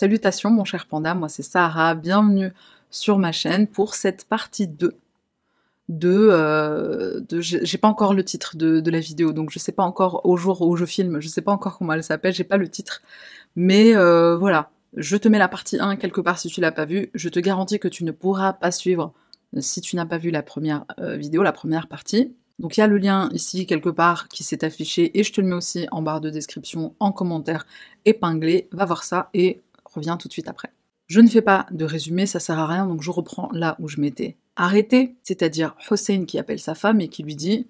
Salutations mon cher panda, moi c'est Sarah, bienvenue sur ma chaîne pour cette partie 2 de... Euh, j'ai pas encore le titre de, la vidéo, donc je sais pas encore au jour où je filme, je sais pas encore comment elle s'appelle, j'ai pas le titre, mais euh, voilà, je te mets la partie 1 quelque part si tu l'as pas vue, je te garantis que tu ne pourras pas suivre si tu n'as pas vu la première euh, vidéo, la première partie. Donc il y a le lien ici quelque part qui s'est affiché et je te le mets aussi en barre de description, en commentaire épinglé. Va voir ça et reviens tout de suite après. Je ne fais pas de résumé, ça sert à rien, donc je reprends là où je m'étais arrêté, c'est-à-dire Hossein qui appelle sa femme et qui lui dit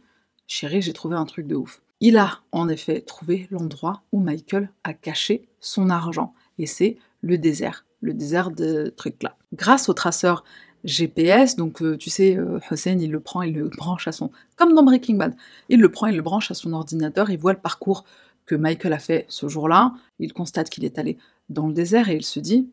Chérie, j'ai trouvé un truc de ouf. Il a en effet trouvé l'endroit où Michael a caché son argent, et c'est le désert, le désert de trucs là. Grâce au traceur GPS, donc euh, tu sais, euh, Hussein, il le prend, il le branche à son... Comme dans Breaking Bad, il le prend, il le branche à son ordinateur, il voit le parcours Michael a fait ce jour-là, il constate qu'il est allé dans le désert et il se dit,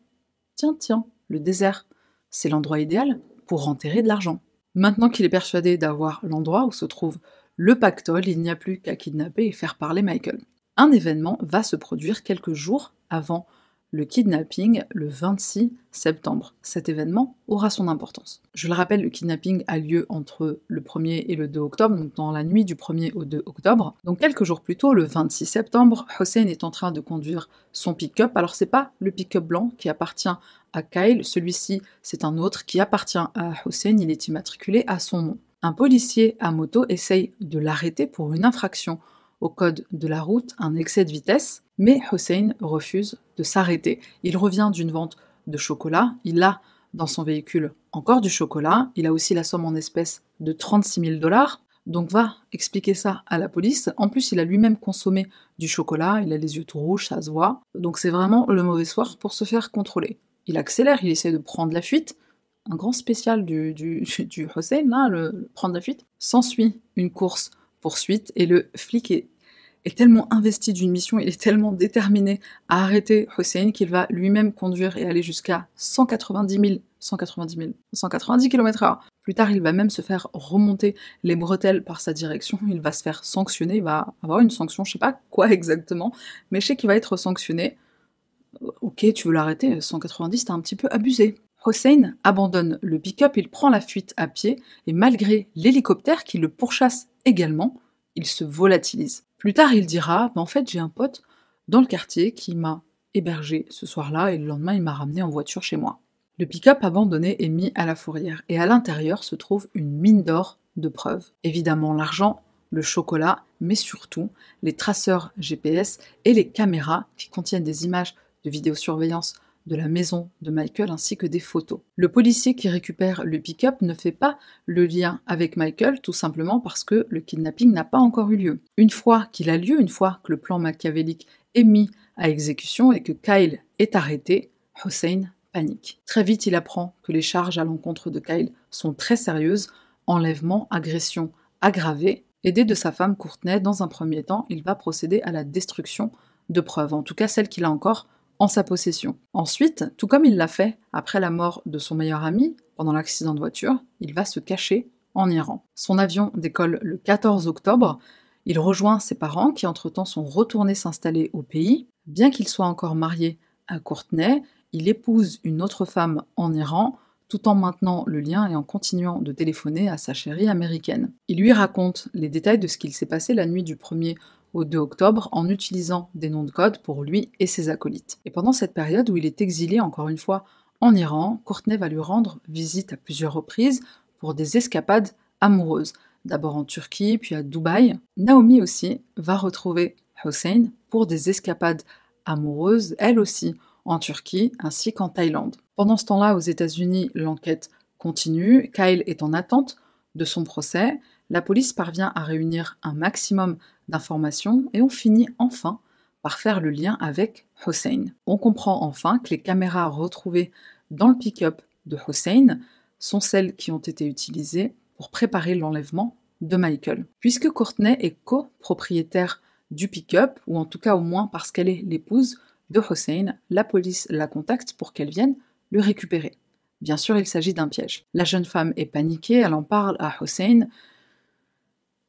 tiens, tiens, le désert, c'est l'endroit idéal pour enterrer de l'argent. Maintenant qu'il est persuadé d'avoir l'endroit où se trouve le pactole, il n'y a plus qu'à kidnapper et faire parler Michael. Un événement va se produire quelques jours avant le kidnapping le 26 septembre. Cet événement aura son importance. Je le rappelle, le kidnapping a lieu entre le 1er et le 2 octobre, donc dans la nuit du 1er au 2 octobre. Donc quelques jours plus tôt, le 26 septembre, Hossein est en train de conduire son pick-up. Alors c'est pas le pick-up blanc qui appartient à Kyle, celui-ci c'est un autre qui appartient à Hossein, il est immatriculé à son nom. Un policier à moto essaye de l'arrêter pour une infraction au code de la route, un excès de vitesse, mais Hossein refuse de s'arrêter. Il revient d'une vente de chocolat, il a dans son véhicule encore du chocolat, il a aussi la somme en espèces de 36 000 dollars, donc va expliquer ça à la police. En plus, il a lui-même consommé du chocolat, il a les yeux tout rouges, ça se voit. Donc c'est vraiment le mauvais soir pour se faire contrôler. Il accélère, il essaie de prendre la fuite. Un grand spécial du, Hossein, là, le, prendre la fuite. S'ensuit une course poursuite et le flic est, tellement investi d'une mission, il est tellement déterminé à arrêter Hussein qu'il va lui-même conduire et aller jusqu'à 190 000, 190 000, 190 km/h. Plus tard, il va même se faire remonter les bretelles par sa direction, il va se faire sanctionner, il va avoir une sanction, je sais pas quoi exactement, mais je sais qu'il va être sanctionné. Ok, tu veux l'arrêter, 190, t'as un petit peu abusé. Hossein abandonne le pick-up, il prend la fuite à pied, et malgré l'hélicoptère qui le pourchasse également, il se volatilise. Plus tard, il dira En fait, j'ai un pote dans le quartier qui m'a hébergé ce soir-là, et le lendemain, il m'a ramené en voiture chez moi. Le pick-up abandonné est mis à la fourrière, et à l'intérieur se trouve une mine d'or de preuves. Évidemment, l'argent, le chocolat, mais surtout les traceurs GPS et les caméras qui contiennent des images de vidéosurveillance de la maison de Michael ainsi que des photos. Le policier qui récupère le pick-up ne fait pas le lien avec Michael tout simplement parce que le kidnapping n'a pas encore eu lieu. Une fois qu'il a lieu, une fois que le plan machiavélique est mis à exécution et que Kyle est arrêté, Hossein panique. Très vite, il apprend que les charges à l'encontre de Kyle sont très sérieuses, enlèvement, agression aggravée. Aidé de sa femme Courtenay, dans un premier temps, il va procéder à la destruction de preuves, en tout cas celles qu'il a encore en sa possession. Ensuite, tout comme il l'a fait après la mort de son meilleur ami, pendant l'accident de voiture, il va se cacher en Iran. Son avion décolle le 14 octobre, il rejoint ses parents qui entre-temps sont retournés s'installer au pays. Bien qu'il soit encore marié à Courtenay, il épouse une autre femme en Iran tout en maintenant le lien et en continuant de téléphoner à sa chérie américaine. Il lui raconte les détails de ce qu'il s'est passé la nuit du 1er au 2 octobre en utilisant des noms de code pour lui et ses acolytes. Et pendant cette période où il est exilé encore une fois en Iran, Courtenay va lui rendre visite à plusieurs reprises pour des escapades amoureuses. D'abord en Turquie, puis à Dubaï. Naomi aussi va retrouver Hussein pour des escapades amoureuses, elle aussi en Turquie ainsi qu'en Thaïlande. Pendant ce temps-là, aux États-Unis, l'enquête continue. Kyle est en attente de son procès. La police parvient à réunir un maximum d'informations et on finit enfin par faire le lien avec Hossein. On comprend enfin que les caméras retrouvées dans le pick-up de Hossein sont celles qui ont été utilisées pour préparer l'enlèvement de Michael. Puisque Courtney est copropriétaire du pick-up, ou en tout cas au moins parce qu'elle est l'épouse de Hossein, la police la contacte pour qu'elle vienne le récupérer. Bien sûr, il s'agit d'un piège. La jeune femme est paniquée, elle en parle à Hossein,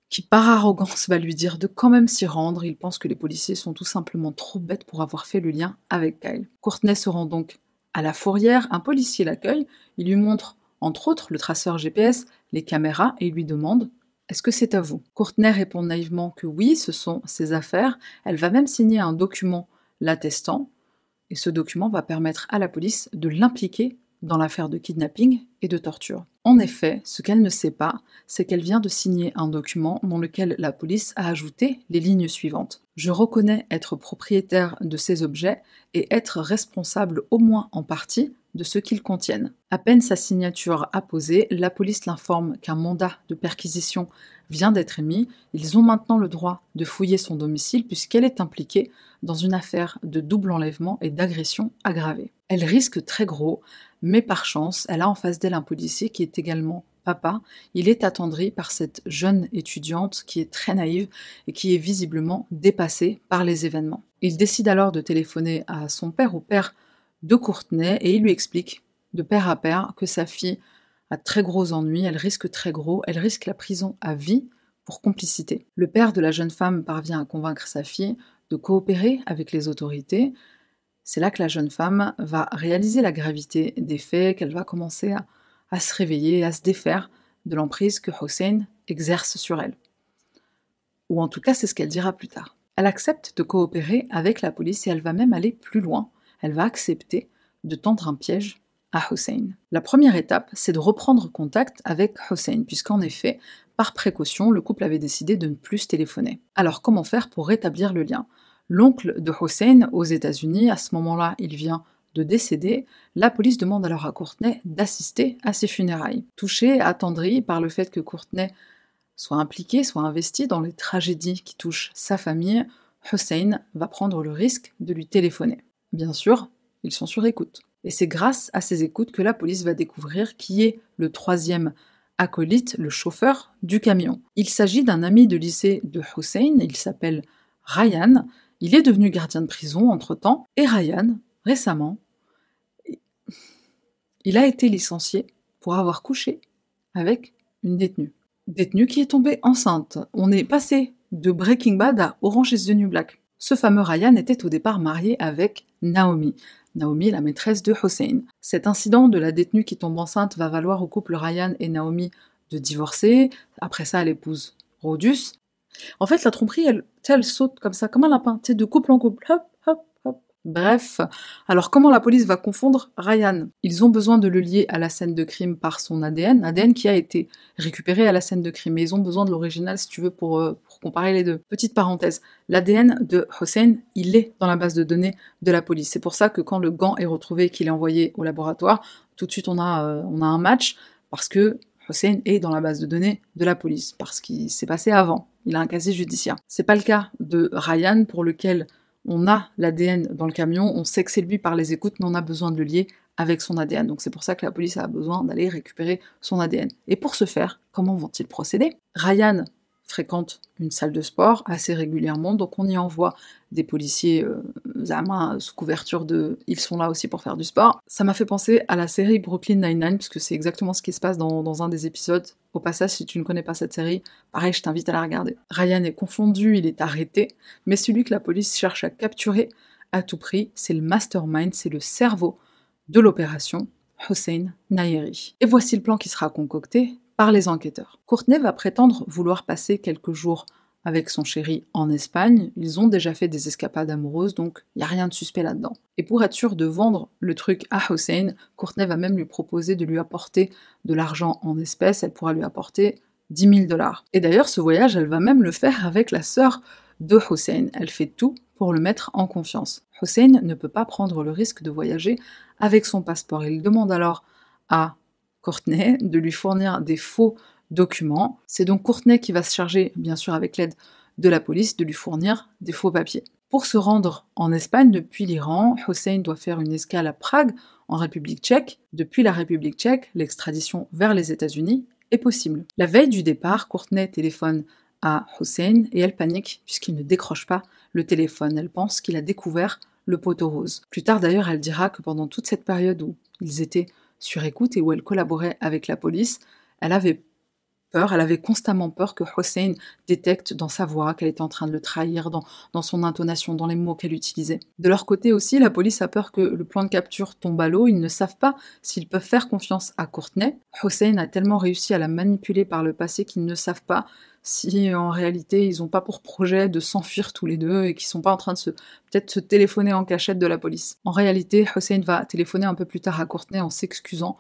qui par arrogance va lui dire de quand même s'y rendre. Il pense que les policiers sont tout simplement trop bêtes pour avoir fait le lien avec Kyle. Courtenay se rend donc à la fourrière, un policier l'accueille, il lui montre entre autres le traceur GPS, les caméras et il lui demande est-ce que c'est à vous? Courtenay répond naïvement que oui, ce sont ses affaires. Elle va même signer un document l'attestant, et ce document va permettre à la police de l'impliquer dans l'affaire de kidnapping et de torture. En effet, ce qu'elle ne sait pas, c'est qu'elle vient de signer un document dans lequel la police a ajouté les lignes suivantes. Je reconnais être propriétaire de ces objets et être responsable au moins en partie de ce qu'ils contiennent. À peine sa signature apposée, la police l'informe qu'un mandat de perquisition vient d'être émis. Ils ont maintenant le droit de fouiller son domicile puisqu'elle est impliquée dans une affaire de double enlèvement et d'agression aggravée. Elle risque très gros, mais par chance, elle a en face d'elle un policier qui est également papa. Il est attendri par cette jeune étudiante qui est très naïve et qui est visiblement dépassée par les événements. Il décide alors de téléphoner à son père, au père de Courtenay et il lui explique, de père à père, que sa fille a très gros ennuis, elle risque très gros, elle risque la prison à vie pour complicité. Le père de la jeune femme parvient à convaincre sa fille de coopérer avec les autorités. C'est là que la jeune femme va réaliser la gravité des faits, qu'elle va commencer à, se réveiller, à se défaire de l'emprise que Hossein exerce sur elle. Ou en tout cas, c'est ce qu'elle dira plus tard. Elle accepte de coopérer avec la police et elle va même aller plus loin elle va accepter de tendre un piège à Hussein. La première étape, c'est de reprendre contact avec Hussein, puisqu'en effet, par précaution, le couple avait décidé de ne plus téléphoner. Alors comment faire pour rétablir le lien? L'oncle de Hussein aux États-Unis, à ce moment-là, il vient de décéder, la police demande alors à Courtenay d'assister à ses funérailles. Touché, attendri par le fait que Courtenay soit impliqué, soit investi dans les tragédies qui touchent sa famille, Hussein va prendre le risque de lui téléphoner. Bien sûr, ils sont sur écoute. Et c'est grâce à ces écoutes que la police va découvrir qui est le troisième acolyte, le chauffeur du camion. Il s'agit d'un ami de lycée de Hussein, il s'appelle Ryan, il est devenu gardien de prison entre-temps, et Ryan, récemment, il a été licencié pour avoir couché avec une détenue. Détenue qui est tombée enceinte. On est passé de Breaking Bad à Orange is the New Black. Ce fameux Ryan était au départ marié avec Naomi. Naomi la maîtresse de Hossein. Cet incident de la détenue qui tombe enceinte va valoir au couple Ryan et Naomi de divorcer. Après ça, elle épouse Rhodus. En fait, la tromperie, elle, saute comme ça, comme un lapin, de couple en couple. Hop, hop, Bref, alors comment la police va confondre Ryan? Ils ont besoin de le lier à la scène de crime par son ADN, ADN qui a été récupéré à la scène de crime, mais ils ont besoin de l'original si tu veux pour, euh, comparer les deux. Petite parenthèse, l'ADN de Hossein, il est dans la base de données de la police. C'est pour ça que quand le gant est retrouvé et qu'il est envoyé au laboratoire, tout de suite on a, euh, on a un match, parce que Hossein est dans la base de données de la police, parce qu'il s'est passé avant. Il a un casier judiciaire. C'est pas le cas de Ryan, pour lequel on a l'ADN dans le camion, on sait que c'est lui par les écoutes, mais on a besoin de le lier avec son ADN. Donc c'est pour ça que la police a besoin d'aller récupérer son ADN. Et pour ce faire, comment vont-ils procéder? Ryan fréquente une salle de sport assez régulièrement, donc on y envoie des policiers euh, sous couverture de ils sont là aussi pour faire du sport. Ça m'a fait penser à la série Brooklyn Nine-Nine, puisque c'est exactement ce qui se passe dans, un des épisodes. Au passage, si tu ne connais pas cette série, pareil, je t'invite à la regarder. Ryan est confondu, il est arrêté, mais celui que la police cherche à capturer à tout prix, c'est le mastermind, c'est le cerveau de l'opération, Hossein Nayeri. Et voici le plan qui sera concocté les enquêteurs. Courtenay va prétendre vouloir passer quelques jours avec son chéri en Espagne. Ils ont déjà fait des escapades amoureuses, donc il n'y a rien de suspect là-dedans. Et pour être sûr de vendre le truc à Hussein, Courtenay va même lui proposer de lui apporter de l'argent en espèces. Elle pourra lui apporter 10 000 dollars. Et d'ailleurs, ce voyage, elle va même le faire avec la sœur de Hussein. Elle fait tout pour le mettre en confiance. Hussein ne peut pas prendre le risque de voyager avec son passeport. Il demande alors à Courtenay de lui fournir des faux documents. C'est donc Courtenay qui va se charger, bien sûr avec l'aide de la police, de lui fournir des faux papiers. Pour se rendre en Espagne depuis l'Iran, Hossein doit faire une escale à Prague, en République tchèque. Depuis la République tchèque, l'extradition vers les États-Unis est possible. La veille du départ, Courtenay téléphone à Hossein et elle panique puisqu'il ne décroche pas le téléphone. Elle pense qu'il a découvert le poteau rose. Plus tard d'ailleurs, elle dira que pendant toute cette période où ils étaient sur écoute et où elle collaborait avec la police, elle avait elle avait constamment peur que Hossein détecte dans sa voix qu'elle était en train de le trahir, dans, dans son intonation, dans les mots qu'elle utilisait. De leur côté aussi, la police a peur que le plan de capture tombe à l'eau, ils ne savent pas s'ils peuvent faire confiance à Courtenay. Hossein a tellement réussi à la manipuler par le passé qu'ils ne savent pas si en réalité ils n'ont pas pour projet de s'enfuir tous les deux et qu'ils sont pas en train de se peut-être se téléphoner en cachette de la police. En réalité, Hossein va téléphoner un peu plus tard à Courtenay en s'excusant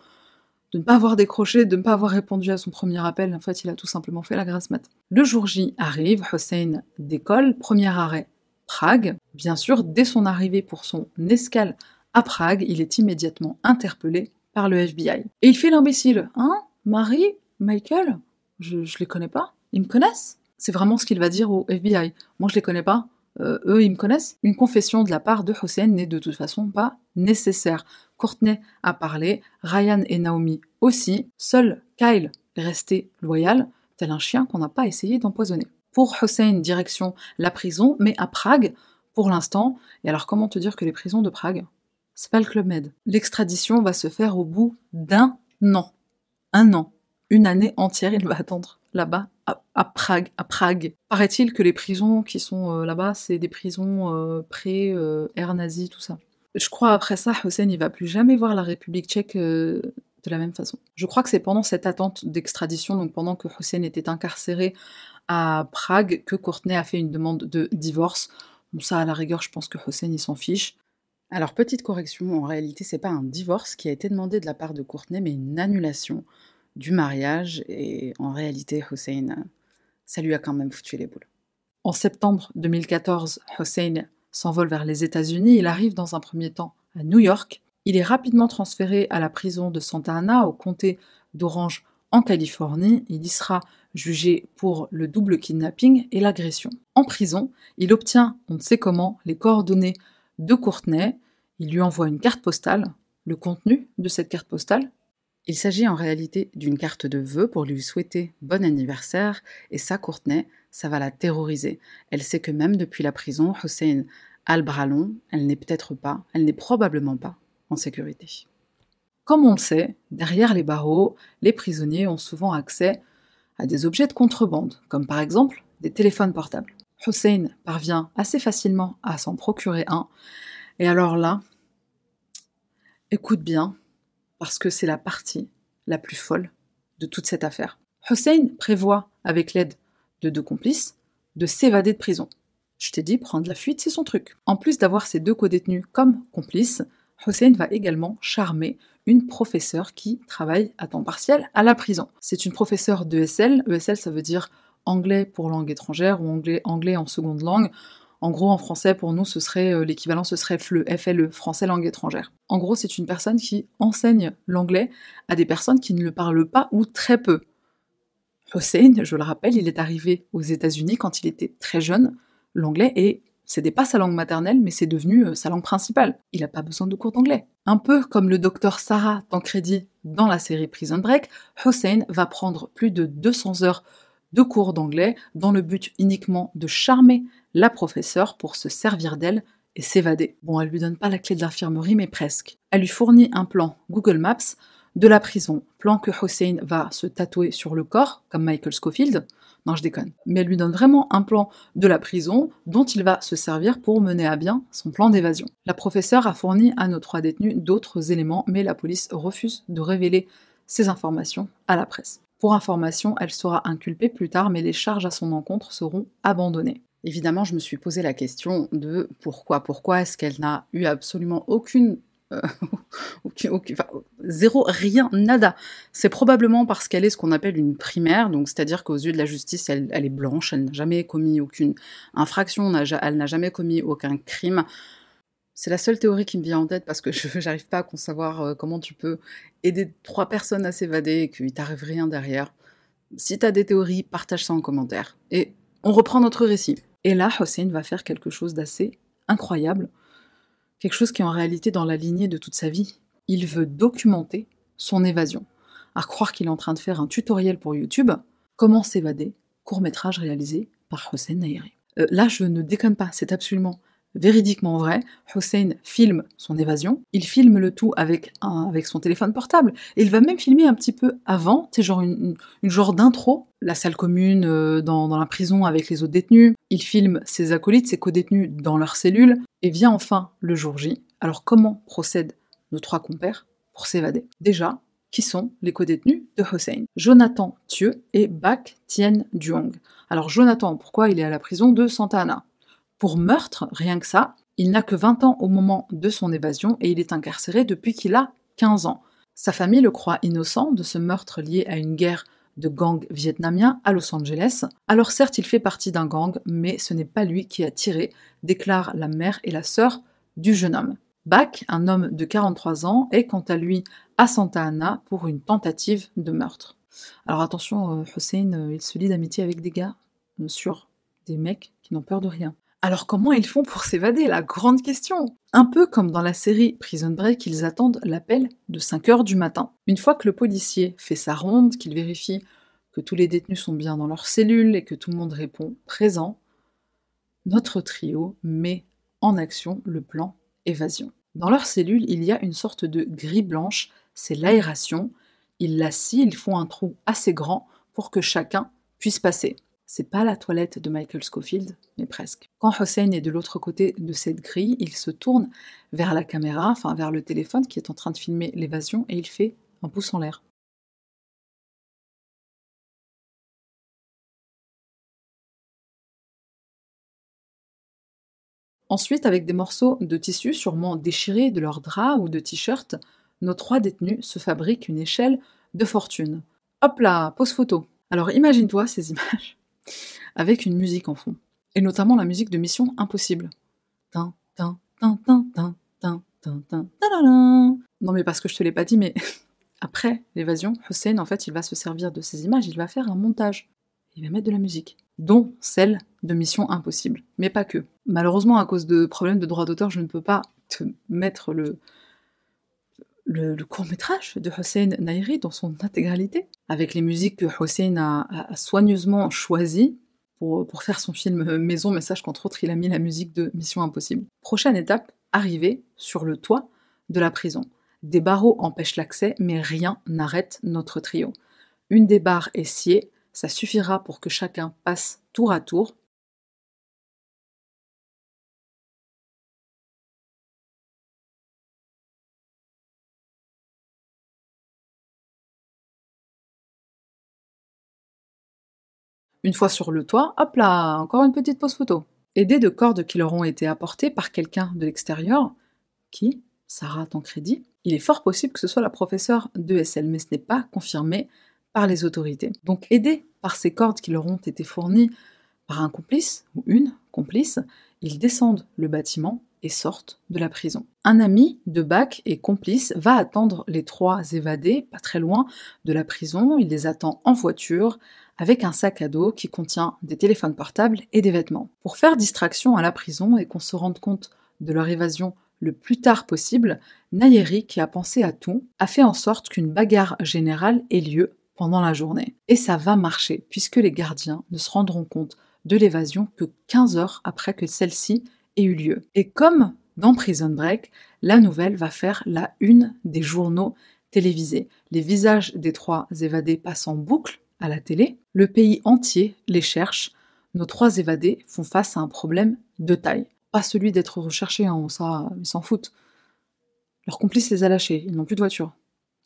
de ne pas avoir décroché, de ne pas avoir répondu à son premier appel. En fait, il a tout simplement fait la grasse mat. Le jour J arrive, Hossein décolle, premier arrêt, Prague. Bien sûr, dès son arrivée pour son escale à Prague, il est immédiatement interpellé par le FBI. Et il fait l'imbécile. Hein? Marie? Michael? Je, je les connais pas Ils me connaissent? C'est vraiment ce qu'il va dire au FBI. Moi, je les connais pas. Euh, eux, ils me connaissent. Une confession de la part de Hossein n'est de toute façon pas nécessaire. Courtney a parlé, Ryan et Naomi aussi. Seul Kyle est resté loyal, tel un chien qu'on n'a pas essayé d'empoisonner. Pour Hossein, direction la prison, mais à Prague, pour l'instant. Et alors, comment te dire que les prisons de Prague C'est pas le Club Med. L'extradition va se faire au bout d'un an. Un an. Une année entière, il va attendre là-bas à, Prague. À Prague. Paraît-il que les prisons qui sont euh, là-bas, c'est des prisons euh, pré-air euh, nazi, tout ça. Je crois après ça, Hossein, il va plus jamais voir la République tchèque de la même façon. Je crois que c'est pendant cette attente d'extradition, donc pendant que Hossein était incarcéré à Prague, que Courtenay a fait une demande de divorce. Bon, ça, à la rigueur, je pense que Hossein, il s'en fiche. Alors, petite correction, en réalité, c'est pas un divorce qui a été demandé de la part de Courtenay, mais une annulation du mariage. Et en réalité, Hussein, ça lui a quand même foutu les boules. En septembre 2014, Hussein s'envole vers les États-Unis. Il arrive dans un premier temps à New York. Il est rapidement transféré à la prison de Santa Ana, au comté d'Orange, en Californie. Il y sera jugé pour le double kidnapping et l'agression. En prison, il obtient, on ne sait comment, les coordonnées de Courtenay. Il lui envoie une carte postale. Le contenu de cette carte postale, il s'agit en réalité d'une carte de vœux pour lui souhaiter bon anniversaire, et ça, Courtenay, ça va la terroriser. Elle sait que même depuis la prison, Hussein a le bras long, elle n'est peut-être pas, elle n'est probablement pas en sécurité. Comme on le sait, derrière les barreaux, les prisonniers ont souvent accès à des objets de contrebande, comme par exemple des téléphones portables. Hussein parvient assez facilement à s'en procurer un, et alors là, écoute bien, parce que c'est la partie la plus folle de toute cette affaire. Hussein prévoit, avec l'aide de deux complices, de s'évader de prison. Je t'ai dit, prendre la fuite, c'est son truc. En plus d'avoir ses deux co-détenus comme complices, Hussein va également charmer une professeure qui travaille à temps partiel à la prison. C'est une professeure d'ESL. ESL, ça veut dire anglais pour langue étrangère ou anglais, anglais en seconde langue. En gros, en français, pour nous, ce serait euh, l'équivalent, ce serait FLE, FLE, français langue étrangère. En gros, c'est une personne qui enseigne l'anglais à des personnes qui ne le parlent pas ou très peu. Hossein, je le rappelle, il est arrivé aux États-Unis quand il était très jeune. L'anglais et c'était pas sa langue maternelle, mais c'est devenu euh, sa langue principale. Il n'a pas besoin de cours d'anglais. Un peu comme le docteur Sarah Tancredi dans la série Prison Break, Hossein va prendre plus de 200 heures de cours d'anglais dans le but uniquement de charmer la professeure pour se servir d'elle et s'évader. Bon, elle lui donne pas la clé de l'infirmerie, mais presque. Elle lui fournit un plan Google Maps de la prison, plan que Hossein va se tatouer sur le corps, comme Michael Scofield. Non, je déconne. Mais elle lui donne vraiment un plan de la prison dont il va se servir pour mener à bien son plan d'évasion. La professeure a fourni à nos trois détenus d'autres éléments, mais la police refuse de révéler ces informations à la presse. Pour information, elle sera inculpée plus tard, mais les charges à son encontre seront abandonnées. Évidemment, je me suis posé la question de pourquoi, pourquoi est-ce qu'elle n'a eu absolument aucune euh, zéro, rien, nada. C'est probablement parce qu'elle est ce qu'on appelle une primaire, donc c'est-à-dire qu'aux yeux de la justice, elle, est blanche, elle n'a jamais commis aucune infraction, elle n'a jamais commis aucun crime. C'est la seule théorie qui me vient en tête parce que je n'arrive pas à concevoir euh, comment tu peux aider trois personnes à s'évader et qu'il t'arrive rien derrière. Si tu as des théories, partage ça en commentaire. Et on reprend notre récit. Et là, Hossein va faire quelque chose d'assez incroyable, quelque chose qui est en réalité dans la lignée de toute sa vie. Il veut documenter son évasion. À croire qu'il est en train de faire un tutoriel pour YouTube, comment s'évader, court métrage réalisé par Hossein Nairi. Euh, là, je ne déconne pas, c'est absolument véridiquement vrai. Hussein filme son évasion. Il filme le tout avec, son téléphone portable. Et il va même filmer un petit peu avant, c'est genre une, une, genre d'intro, la salle commune euh, dans, dans, la prison avec les autres détenus. Il filme ses acolytes, ses co-détenus dans leur cellule. Et vient enfin le jour J. Alors comment procèdent nos trois compères pour s'évader? Déjà, qui sont les co-détenus de Hussein Jonathan Thieu et Bak Tien Duong. Alors Jonathan, pourquoi il est à la prison de Santa Ana pour meurtre, rien que ça. Il n'a que 20 ans au moment de son évasion et il est incarcéré depuis qu'il a 15 ans. Sa famille le croit innocent de ce meurtre lié à une guerre de gang vietnamien à Los Angeles. Alors certes, il fait partie d'un gang, mais ce n'est pas lui qui a tiré, déclarent la mère et la sœur du jeune homme. Bak, un homme de 43 ans, est quant à lui à Santa Ana pour une tentative de meurtre. Alors attention, euh, Hussein, euh, il se lie d'amitié avec des gars, euh, sur des mecs qui n'ont peur de rien. Alors comment ils font pour s'évader La grande question? Un peu comme dans la série Prison Break, ils attendent l'appel de 5 heures du matin. Une fois que le policier fait sa ronde, qu'il vérifie que tous les détenus sont bien dans leur cellule et que tout le monde répond présent, notre trio met en action le plan évasion. Dans leur cellule, il y a une sorte de grille blanche, c'est l'aération. Ils la scient, ils font un trou assez grand pour que chacun puisse passer. C'est pas la toilette de Michael Scofield, mais presque. Quand Hussein est de l'autre côté de cette grille, il se tourne vers la caméra, enfin vers le téléphone qui est en train de filmer l'évasion, et il fait un pouce en l'air. Ensuite, avec des morceaux de tissu sûrement déchirés de leur drap ou de t-shirt, nos trois détenus se fabriquent une échelle de fortune. Hop là, pose photo. Alors imagine-toi ces images avec une musique en fond. Et notamment la musique de Mission Impossible. Non mais parce que je te l'ai pas dit, mais après l'évasion, Hussein, en fait, il va se servir de ces images, il va faire un montage. Il va mettre de la musique, dont celle de Mission Impossible, mais pas que. Malheureusement, à cause de problèmes de droit d'auteur, je ne peux pas te mettre le, le, court métrage de Hussein Nairi dans son intégralité, avec les musiques que Hussein a, soigneusement choisies pour, pour, faire son film Maison, mais sache qu'entre autres, il a mis la musique de Mission Impossible. Prochaine étape, arriver sur le toit de la prison. Des barreaux empêchent l'accès, mais rien n'arrête notre trio. Une des barres est sciée, ça suffira pour que chacun passe tour à tour, Une fois sur le toit, hop là, encore une petite pause photo. Aidés de cordes qui leur ont été apportées par quelqu'un de l'extérieur, qui, Sarah crédit, il est fort possible que ce soit la professeure d'ESL, mais ce n'est pas confirmé par les autorités. Donc aidés par ces cordes qui leur ont été fournies par un complice ou une complice, ils descendent le bâtiment sortent de la prison. Un ami de Bach et complice va attendre les trois évadés, pas très loin de la prison. Il les attend en voiture avec un sac à dos qui contient des téléphones portables et des vêtements. Pour faire distraction à la prison et qu'on se rende compte de leur évasion le plus tard possible, Nayeri, qui a pensé à tout, a fait en sorte qu'une bagarre générale ait lieu pendant la journée. Et ça va marcher, puisque les gardiens ne se rendront compte de l'évasion que 15 heures après que celle-ci eu lieu. Et comme dans Prison Break, la nouvelle va faire la une des journaux télévisés. Les visages des trois évadés passent en boucle à la télé, le pays entier les cherche. Nos trois évadés font face à un problème de taille. Pas celui d'être recherchés, hein, ils s'en foutent. Leur complice les a lâchés, ils n'ont plus de voiture.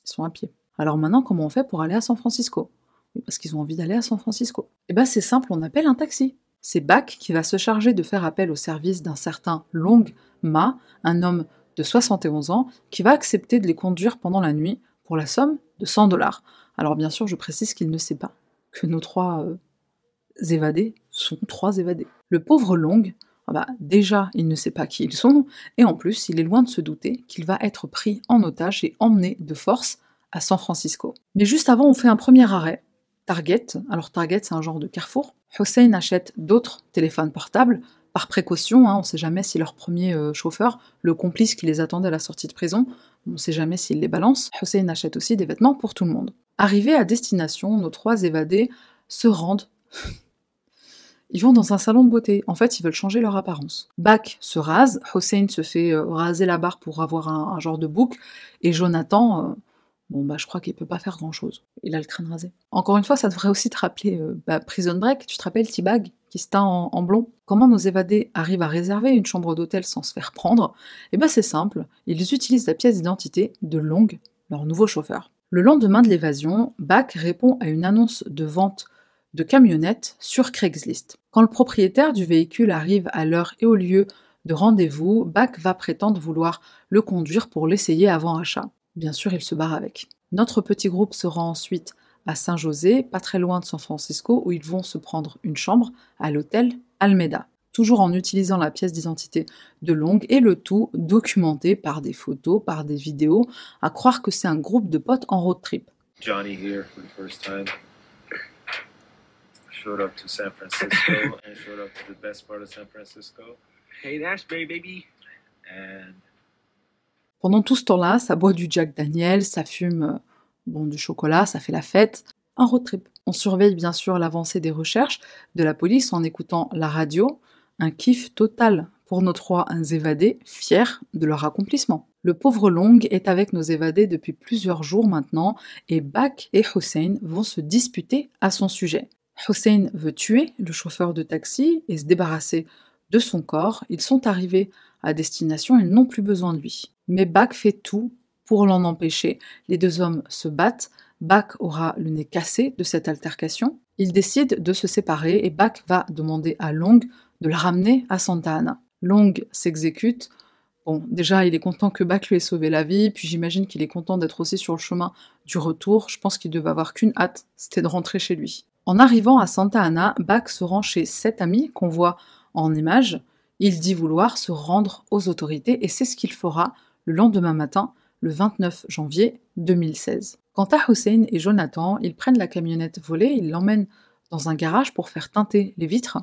Ils sont à pied. Alors maintenant, comment on fait pour aller à San Francisco? Parce qu'ils ont envie d'aller à San Francisco. Eh ben c'est simple, on appelle un taxi. C'est Bach qui va se charger de faire appel au service d'un certain Long Ma, un homme de 71 ans, qui va accepter de les conduire pendant la nuit pour la somme de 100 dollars. Alors bien sûr, je précise qu'il ne sait pas que nos trois euh, évadés sont trois évadés. Le pauvre Long, ah bah, déjà, il ne sait pas qui ils sont, et en plus, il est loin de se douter qu'il va être pris en otage et emmené de force à San Francisco. Mais juste avant, on fait un premier arrêt. Target, alors Target c'est un genre de carrefour. Hussein achète d'autres téléphones portables par précaution, hein, on ne sait jamais si leur premier euh, chauffeur, le complice qui les attendait à la sortie de prison, on ne sait jamais s'il les balance. Hussein achète aussi des vêtements pour tout le monde. Arrivés à destination, nos trois évadés se rendent. Ils vont dans un salon de beauté. En fait, ils veulent changer leur apparence. Bak se rase, Hossein se fait euh, raser la barre pour avoir un, genre de bouc, et Jonathan, euh, bon bah je crois qu'il peut pas faire grand chose. Il a le crâne rasé. Encore une fois, ça devrait aussi te rappeler euh, bah, Prison Break. Tu te rappelles T-Bag qui se teint en, blond? Comment nos évadés arrivent à réserver une chambre d'hôtel sans se faire prendre? Eh ben c'est simple. Ils utilisent la pièce d'identité de Long, leur nouveau chauffeur. Le lendemain de l'évasion, Bak répond à une annonce de vente de camionnettes sur Craigslist. Quand le propriétaire du véhicule arrive à l'heure et au lieu de rendez-vous, Bach va prétendre vouloir le conduire pour l'essayer avant achat. Bien sûr, il se barre avec. Notre petit groupe se rend ensuite à Saint-José, pas très loin de San Francisco, où ils vont se prendre une chambre à l'hôtel Almeda, toujours en utilisant la pièce d'identité de Long et le tout documenté par des photos, par des vidéos, à croire que c'est un groupe de potes en road trip. Johnny here for the first time showed up to San Francisco and showed up to the best part of San Francisco. Hey, Ashbury, baby. And... Pendant tout ce temps-là, ça boit du Jack Daniel, ça fume euh, bon, du chocolat, ça fait la fête. Un road trip. On surveille bien sûr l'avancée des recherches de la police en écoutant la radio. Un kiff total pour nos trois évadés, fiers de leur accomplissement. Le pauvre Long est avec nos évadés depuis plusieurs jours maintenant et Bak et Hussein vont se disputer à son sujet. Hussein veut tuer le chauffeur de taxi et se débarrasser de son corps. Ils sont arrivés à destination, ils n'ont plus besoin de lui. Mais Bak fait tout pour l'en empêcher. Les deux hommes se battent. Bak aura le nez cassé de cette altercation. Ils décident de se séparer et Bak va demander à Long de le ramener à Santa Ana. Long s'exécute. Bon, déjà, il est content que Bak lui ait sauvé la vie, puis j'imagine qu'il est content d'être aussi sur le chemin du retour. Je pense qu'il devait avoir qu'une hâte, c'était de rentrer chez lui. En arrivant à Santa Ana, Bach se rend chez sept amis qu'on voit en image. Il dit vouloir se rendre aux autorités et c'est ce qu'il fera le lendemain matin, le 29 janvier 2016. Quant à Hussein et Jonathan, ils prennent la camionnette volée, ils l'emmènent dans un garage pour faire teinter les vitres.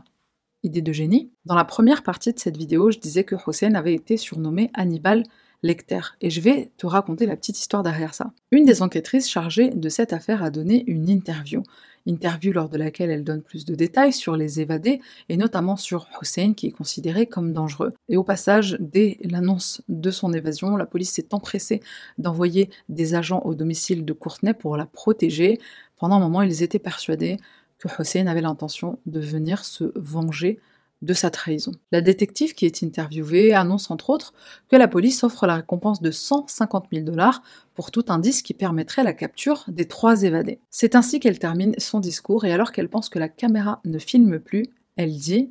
Idée de génie. Dans la première partie de cette vidéo, je disais que Hussein avait été surnommé Hannibal Lecter. Et je vais te raconter la petite histoire derrière ça. Une des enquêtrices chargées de cette affaire a donné une interview interview lors de laquelle elle donne plus de détails sur les évadés et notamment sur Hussein qui est considéré comme dangereux. Et au passage, dès l'annonce de son évasion, la police s'est empressée d'envoyer des agents au domicile de Courtenay pour la protéger. Pendant un moment, ils étaient persuadés que Hussein avait l'intention de venir se venger de sa trahison. La détective qui est interviewée annonce entre autres que la police offre la récompense de 150 000 dollars pour tout indice qui permettrait la capture des trois évadés. C'est ainsi qu'elle termine son discours et alors qu'elle pense que la caméra ne filme plus, elle dit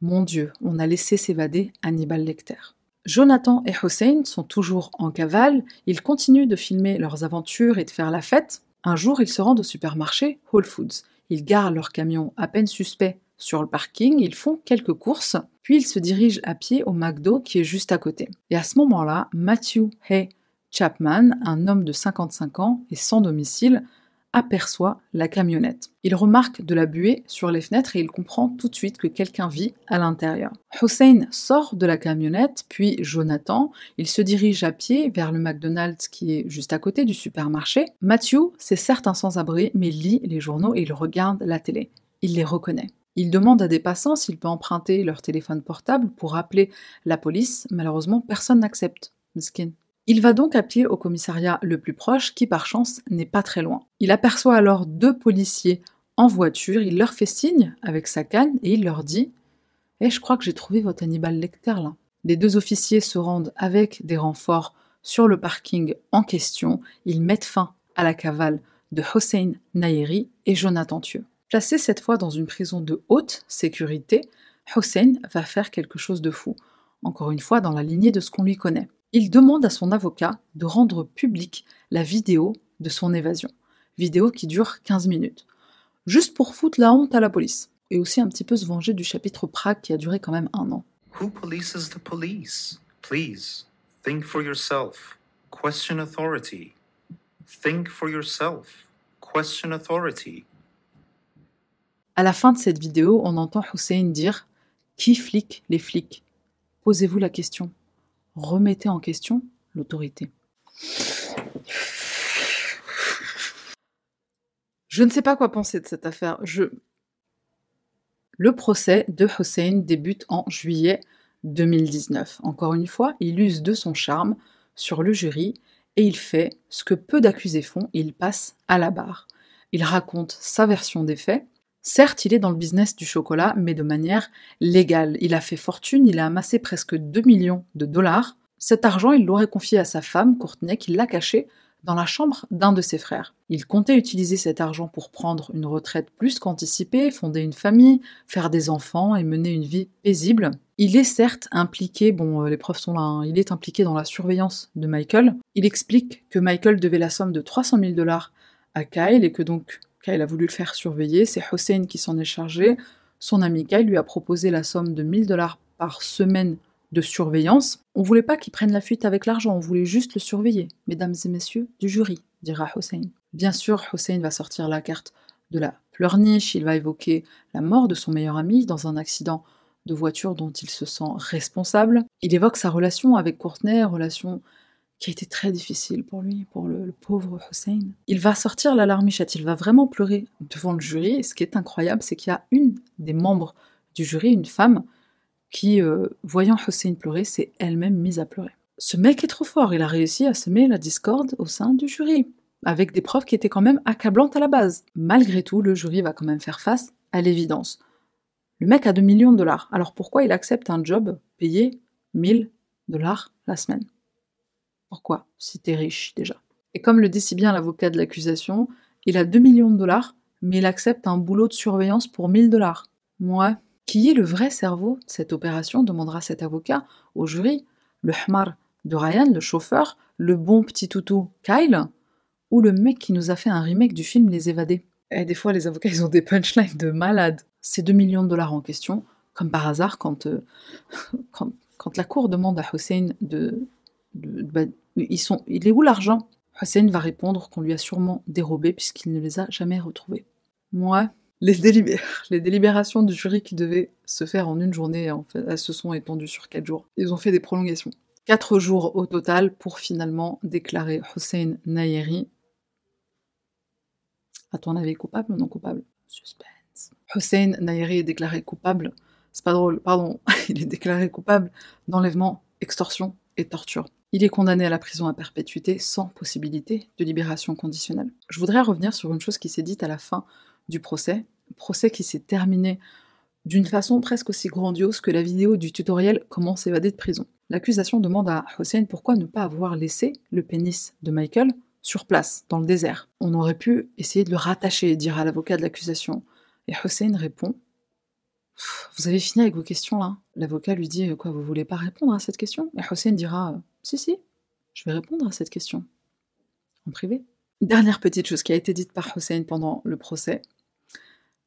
Mon Dieu, on a laissé s'évader Hannibal Lecter. Jonathan et Hussein sont toujours en cavale, ils continuent de filmer leurs aventures et de faire la fête. Un jour, ils se rendent au supermarché Whole Foods. Ils garent leur camion à peine suspect sur le parking, ils font quelques courses, puis ils se dirigent à pied au McDo qui est juste à côté. Et à ce moment-là, Matthew Hay Chapman, un homme de 55 ans et sans domicile, aperçoit la camionnette. Il remarque de la buée sur les fenêtres et il comprend tout de suite que quelqu'un vit à l'intérieur. Hussein sort de la camionnette, puis Jonathan, il se dirige à pied vers le McDonald's qui est juste à côté du supermarché. Matthew, c'est certes un sans-abri, mais lit les journaux et il regarde la télé. Il les reconnaît. Il demande à des passants s'il peut emprunter leur téléphone portable pour appeler la police. Malheureusement, personne n'accepte. Il va donc pied au commissariat le plus proche, qui par chance n'est pas très loin. Il aperçoit alors deux policiers en voiture, il leur fait signe avec sa canne et il leur dit Eh, je crois que j'ai trouvé votre Hannibal Lecter là. Les deux officiers se rendent avec des renforts sur le parking en question. Ils mettent fin à la cavale de Hossein Nayeri et Jonathan Thieu. Placé cette fois dans une prison de haute sécurité, Hussein va faire quelque chose de fou, encore une fois dans la lignée de ce qu'on lui connaît. Il demande à son avocat de rendre publique la vidéo de son évasion, vidéo qui dure 15 minutes, juste pour foutre la honte à la police, et aussi un petit peu se venger du chapitre Prague qui a duré quand même un an. Who polices the police? Please, think for yourself. Question authority. Think. À la fin de cette vidéo, on entend Hussein dire Qui flic les flics? Posez-vous la question. Remettez en question l'autorité. Je ne sais pas quoi penser de cette affaire. Le procès de Hossein débute en juillet 2019. Encore une fois, il use de son charme sur le jury et il fait ce que peu d'accusés font, il passe à la barre. Il raconte sa version des faits. Certes, il est dans le business du chocolat, mais de manière légale. Il a fait fortune, il a amassé presque 2 millions de dollars. Cet argent, il l'aurait confié à sa femme, Courtney, qui l'a caché dans la chambre d'un de ses frères. Il comptait utiliser cet argent pour prendre une retraite plus qu'anticipée, fonder une famille, faire des enfants et mener une vie paisible. Il est certes impliqué, bon, euh, les preuves sont là, hein, il est impliqué dans la surveillance de Michael. Il explique que Michael devait la somme de 300 000 dollars à Kyle et que donc Kyle a voulu le faire surveiller. C'est Hossein qui s'en est chargé. Son ami Kyle lui a proposé la somme de 1000 dollars par semaine de surveillance. On voulait pas qu'il prenne la fuite avec l'argent, on voulait juste le surveiller, mesdames et messieurs du jury, dira Hossein. Bien sûr, Hossein va sortir la carte de la pleurniche, il va évoquer la mort de son meilleur ami dans un accident de voiture dont il se sent responsable. Il évoque sa relation avec Courtney, relation qui a été très difficile pour lui, pour le, pauvre Hossein. Il va sortir la larmichette, il va vraiment pleurer devant le jury, et ce qui est incroyable, c'est qu'il y a une des membres du jury, une femme, qui, euh, voyant Hussein pleurer, s'est elle-même mise à pleurer. Ce mec est trop fort, il a réussi à semer la discorde au sein du jury, avec des preuves qui étaient quand même accablantes à la base. Malgré tout, le jury va quand même faire face à l'évidence. Le mec a 2 millions de dollars, alors pourquoi il accepte un job payé 1000 dollars la semaine? Pourquoi Si t'es riche déjà? Et comme le dit si bien l'avocat de l'accusation, il a 2 millions de dollars, mais il accepte un boulot de surveillance pour 1000 dollars. Ouais, qui est le vrai cerveau de cette opération? demandera cet avocat au jury. Le Hmar de Ryan, le chauffeur, le bon petit toutou Kyle, ou le mec qui nous a fait un remake du film Les Évadés? Et des fois, les avocats, ils ont des punchlines de malades. Ces 2 millions de dollars en question, comme par hasard, quand, euh, quand, la cour demande à Hussein de. Bah, ils sont, il est où l'argent? Hussein va répondre qu'on lui a sûrement dérobé puisqu'il ne les a jamais retrouvés. Moi, les, délibérations du jury qui devaient se faire en une journée, en fait, elles se sont étendues sur quatre jours. Ils ont fait des prolongations. Quatre jours au total pour finalement déclarer Hossein Nayeri. À ton avis, coupable ou non coupable? Suspense. Hossein Nayeri est déclaré coupable. C'est pas drôle, pardon. Il est déclaré coupable d'enlèvement, extorsion et torture. Il est condamné à la prison à perpétuité sans possibilité de libération conditionnelle. Je voudrais revenir sur une chose qui s'est dite à la fin du procès, procès qui s'est terminé d'une façon presque aussi grandiose que la vidéo du tutoriel Comment s'évader de prison. L'accusation demande à Hossein pourquoi ne pas avoir laissé le pénis de Michael sur place, dans le désert. On aurait pu essayer de le rattacher, dira l'avocat de l'accusation. Et Hossein répond Vous avez fini avec vos questions là L'avocat lui dit Quoi, vous voulez pas répondre à cette question? Et Hossein dira Si, si, je vais répondre à cette question. En privé. Dernière petite chose qui a été dite par Hossein pendant le procès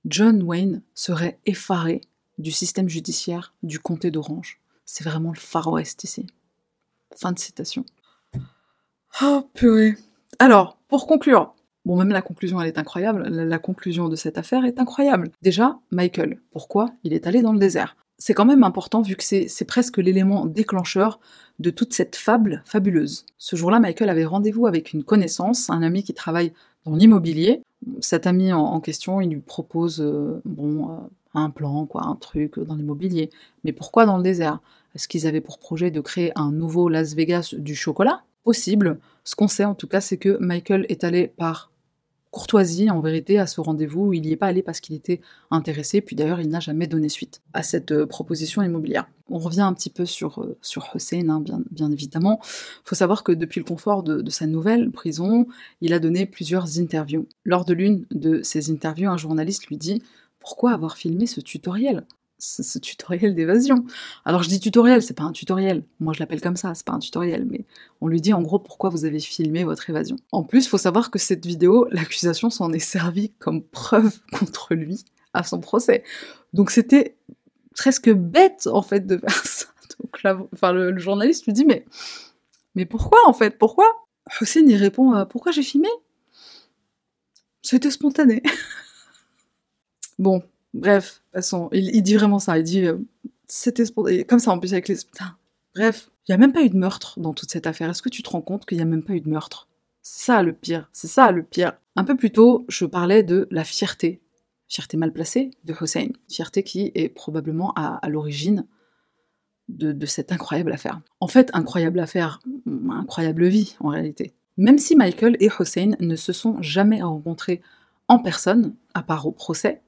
John Wayne serait effaré du système judiciaire du comté d'Orange. C'est vraiment le Far West ici. Fin de citation. Oh purée. Alors, pour conclure, bon même la conclusion elle est incroyable, la, conclusion de cette affaire est incroyable. Déjà, Michael, pourquoi il est allé dans le désert? C'est quand même important vu que c'est presque l'élément déclencheur de toute cette fable fabuleuse. Ce jour-là, Michael avait rendez-vous avec une connaissance, un ami qui travaille dans l'immobilier. Cet ami en, question, il lui propose euh, euh, un plan, quoi, un truc dans l'immobilier. Mais pourquoi dans le désert? Est-ce qu'ils avaient pour projet de créer un nouveau Las Vegas du chocolat? Possible. Ce qu'on sait en tout cas, c'est que Michael est allé par courtoisie, en vérité, à ce rendez-vous. Il n'y est pas allé parce qu'il était intéressé, puis d'ailleurs, il n'a jamais donné suite à cette euh, proposition immobilière. On revient un petit peu sur, euh, sur Hussein, hein, bien, bien, évidemment. Il faut savoir que depuis le confort de, sa nouvelle prison, il a donné plusieurs interviews. Lors de l'une de ces interviews, un journaliste lui dit Pourquoi avoir filmé ce tutoriel? Ce, tutoriel d'évasion. Alors je dis tutoriel, c'est pas un tutoriel. Moi je l'appelle comme ça, c'est pas un tutoriel, mais on lui dit en gros pourquoi vous avez filmé votre évasion. En plus, faut savoir que cette vidéo, l'accusation s'en est servie comme preuve contre lui à son procès. Donc c'était presque bête en fait de faire ça. Donc là, enfin, le, journaliste lui dit mais mais pourquoi en fait? Pourquoi? Hussein y répond euh, pourquoi j'ai filmé? C'était spontané. bon, Bref, façon, il, dit vraiment ça. Il dit, euh, c'était comme ça en plus avec les. Bref, il n'y a même pas eu de meurtre dans toute cette affaire. Est-ce que tu te rends compte qu'il n'y a même pas eu de meurtre? C'est ça le pire. C'est ça le pire. Un peu plus tôt, je parlais de la fierté. fierté mal placée de Hussein, fierté qui est probablement à, l'origine de, cette incroyable affaire. En fait, incroyable affaire, incroyable vie en réalité. Même si Michael et Hussein ne se sont jamais rencontrés en personne, à part au procès,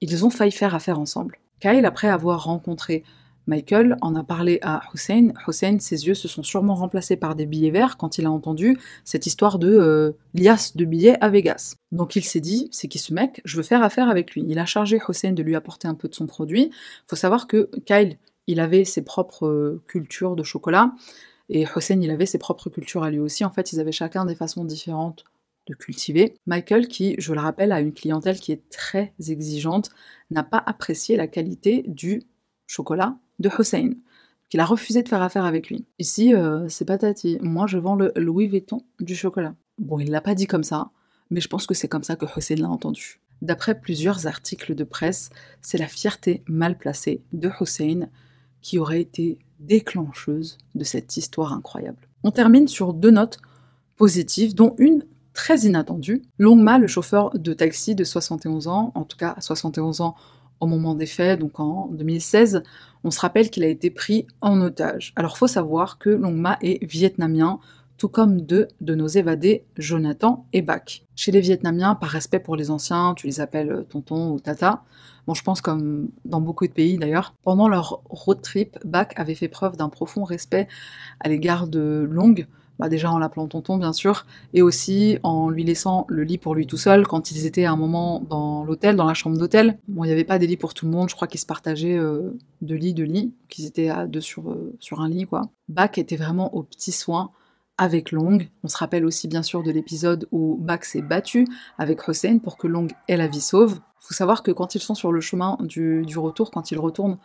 ils ont failli faire affaire ensemble. Kyle, après avoir rencontré Michael en a parlé à Hussein. Hussein, ses yeux se sont sûrement remplacés par des billets verts quand il a entendu cette histoire de euh, liasse de billets à Vegas. Donc il s'est dit, c'est qui ce mec? Je veux faire affaire avec lui. Il a chargé Hussein de lui apporter un peu de son produit. Faut savoir que Kyle, il avait ses propres euh, cultures de chocolat et Hussein, il avait ses propres cultures à lui aussi. En fait, ils avaient chacun des façons différentes de cultiver. Michael, qui, je le rappelle, a une clientèle qui est très exigeante, n'a pas apprécié la qualité du chocolat de Hussein, qu'il a refusé de faire affaire avec lui. Ici, euh, c'est patati. Moi, je vends le Louis Vuitton du chocolat. Bon, il l'a pas dit comme ça, mais je pense que c'est comme ça que Hussein l'a entendu. D'après plusieurs articles de presse, c'est la fierté mal placée de Hussein qui aurait été déclencheuse de cette histoire incroyable. On termine sur deux notes positives, dont une très inattendue. Longma, le chauffeur de taxi de 71 ans, en tout cas à 71 ans au moment des faits, donc en 2016, on se rappelle qu'il a été pris en otage. Alors faut savoir que Longma est vietnamien, tout comme deux de nos évadés, Jonathan et Bak. Chez les Vietnamiens, par respect pour les anciens, tu les appelles tonton ou tata. Bon, je pense comme dans beaucoup de pays d'ailleurs. Pendant leur road trip, Bak avait fait preuve d'un profond respect à l'égard de Long, bah déjà en l'appelant tonton bien sûr, et aussi en lui laissant le lit pour lui tout seul quand ils étaient à un moment dans l'hôtel, dans la chambre d'hôtel. Bon, il n'y avait pas des lits pour tout le monde, je crois qu'ils se partageaient euh, de lit, de lit, qu'ils étaient à deux sur, euh, sur un lit quoi. Bak était vraiment aux petits soins avec Long. On se rappelle aussi bien sûr de l'épisode où Bak s'est battu avec Hussein pour que Long ait la vie sauve. Faut savoir que quand ils sont sur le chemin du, du retour, quand ils retournent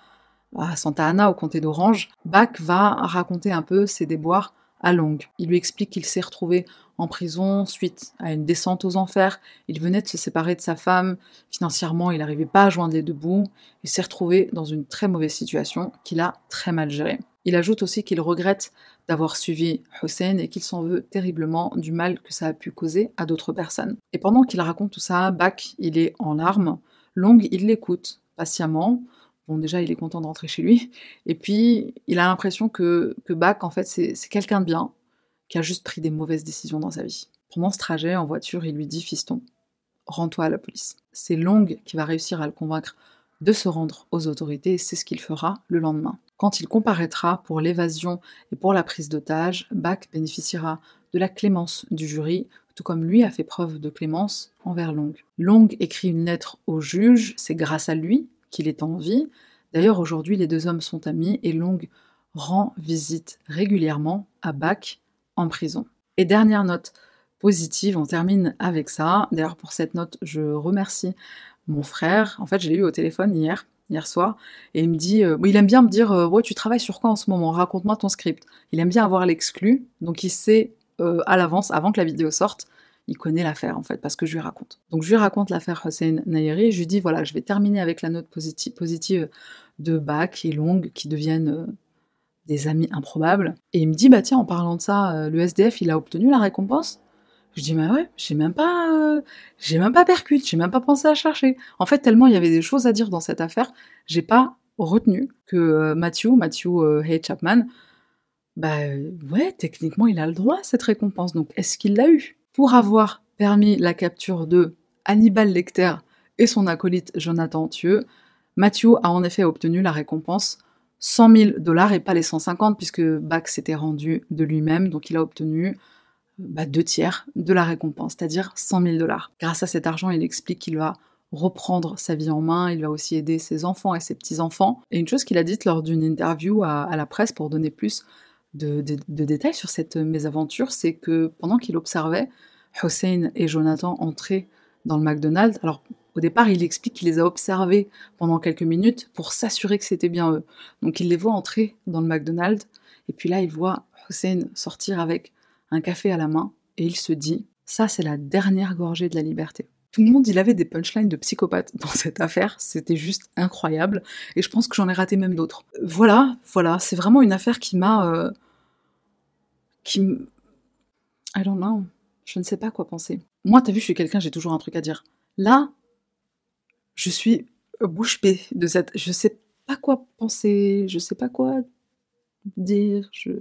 à Santa Ana au comté d'Orange, Bak va raconter un peu ses déboires à Longue. Il lui explique qu'il s'est retrouvé en prison suite à une descente aux enfers. Il venait de se séparer de sa femme. Financièrement, il n'arrivait pas à joindre les deux bouts. Il s'est retrouvé dans une très mauvaise situation qu'il a très mal gérée. Il ajoute aussi qu'il regrette d'avoir suivi Hussein et qu'il s'en veut terriblement du mal que ça a pu causer à d'autres personnes. Et pendant qu'il raconte tout ça, Bach, il est en larmes. Long, il l'écoute patiemment. Bon, déjà, il est content de rentrer chez lui. Et puis, il a l'impression que, que Bach, en fait, c'est quelqu'un de bien, qui a juste pris des mauvaises décisions dans sa vie. Pendant ce trajet, en voiture, il lui dit Fiston, rends-toi à la police. C'est Long qui va réussir à le convaincre de se rendre aux autorités et c'est ce qu'il fera le lendemain. Quand il comparaîtra pour l'évasion et pour la prise d'otage, Bach bénéficiera de la clémence du jury, tout comme lui a fait preuve de clémence envers Long. Long écrit une lettre au juge, c'est grâce à lui qu'il est en vie. D'ailleurs, aujourd'hui, les deux hommes sont amis et Long rend visite régulièrement à Bach en prison. Et dernière note positive, on termine avec ça. D'ailleurs, pour cette note, je remercie mon frère. En fait, je l'ai eu au téléphone hier, hier soir, et il me dit, euh, il aime bien me dire, euh, tu travailles sur quoi en ce moment? Raconte-moi ton script. Il aime bien avoir l'exclu, donc il sait euh, à l'avance, avant que la vidéo sorte, il connaît l'affaire en fait, parce que je lui raconte. Donc je lui raconte l'affaire Hossein Nayeri je lui dis voilà, je vais terminer avec la note positive, de Bach et Long qui deviennent euh, des amis improbables. Et il me dit bah tiens, en parlant de ça, euh, le SDF il a obtenu la récompense? Je dis bah ouais, j'ai même pas, euh, j'ai même pas percute, j'ai même pas pensé à chercher. En fait, tellement il y avait des choses à dire dans cette affaire, j'ai pas retenu que Matthew, Matthew Hay Chapman, bah ouais, techniquement il a le droit à cette récompense. Donc est-ce qu'il l'a eu? Pour avoir permis la capture de Hannibal Lecter et son acolyte Jonathan Thieu, Matthew a en effet obtenu la récompense 100 000 dollars et pas les 150 puisque Bach s'était rendu de lui-même, donc il a obtenu bah, deux tiers de la récompense, c'est-à-dire 100 000 dollars. Grâce à cet argent, il explique qu'il va reprendre sa vie en main, il va aussi aider ses enfants et ses petits-enfants. Et une chose qu'il a dite lors d'une interview à, la presse pour donner plus de, détails sur cette mésaventure, c'est que pendant qu'il observait Hussein et Jonathan entrer dans le McDonald's, alors au départ, il explique qu'il les a observés pendant quelques minutes pour s'assurer que c'était bien eux. Donc il les voit entrer dans le McDonald's, et puis là, il voit Hussein sortir avec un café à la main, et il se dit, ça c'est la dernière gorgée de la liberté. Tout le monde, il avait des punchlines de psychopathe dans cette affaire, c'était juste incroyable, et je pense que j'en ai raté même d'autres. Voilà, voilà, c'est vraiment une affaire qui m'a... Euh, qui m... I don't know. Je ne sais pas quoi penser. Moi, t'as vu, je suis quelqu'un, j'ai toujours un truc à dire. Là, je suis bouche bée de cette. Je sais pas quoi penser, je sais pas quoi dire. Je...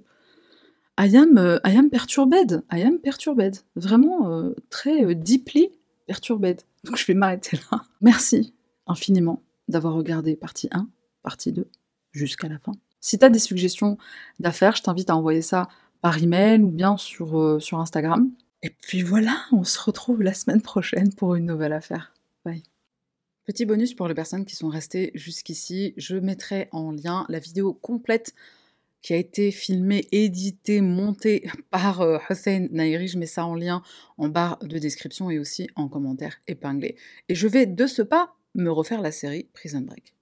I am, euh, I am perturbed, I am perturbed. Vraiment euh, très euh, deeply perturbed. Donc je vais m'arrêter là. Merci infiniment d'avoir regardé partie 1, partie 2, jusqu'à la fin. Si tu as des suggestions d'affaires, je t'invite à envoyer ça par email ou bien sur, sur Instagram. Et puis voilà, on se retrouve la semaine prochaine pour une nouvelle affaire. Bye. Petit bonus pour les personnes qui sont restées jusqu'ici, je mettrai en lien la vidéo complète qui a été filmée, éditée, montée par euh, Hussein Nairi. Je mets ça en lien en barre de description et aussi en commentaire épinglé. Et je vais de ce pas me refaire la série Prison Break.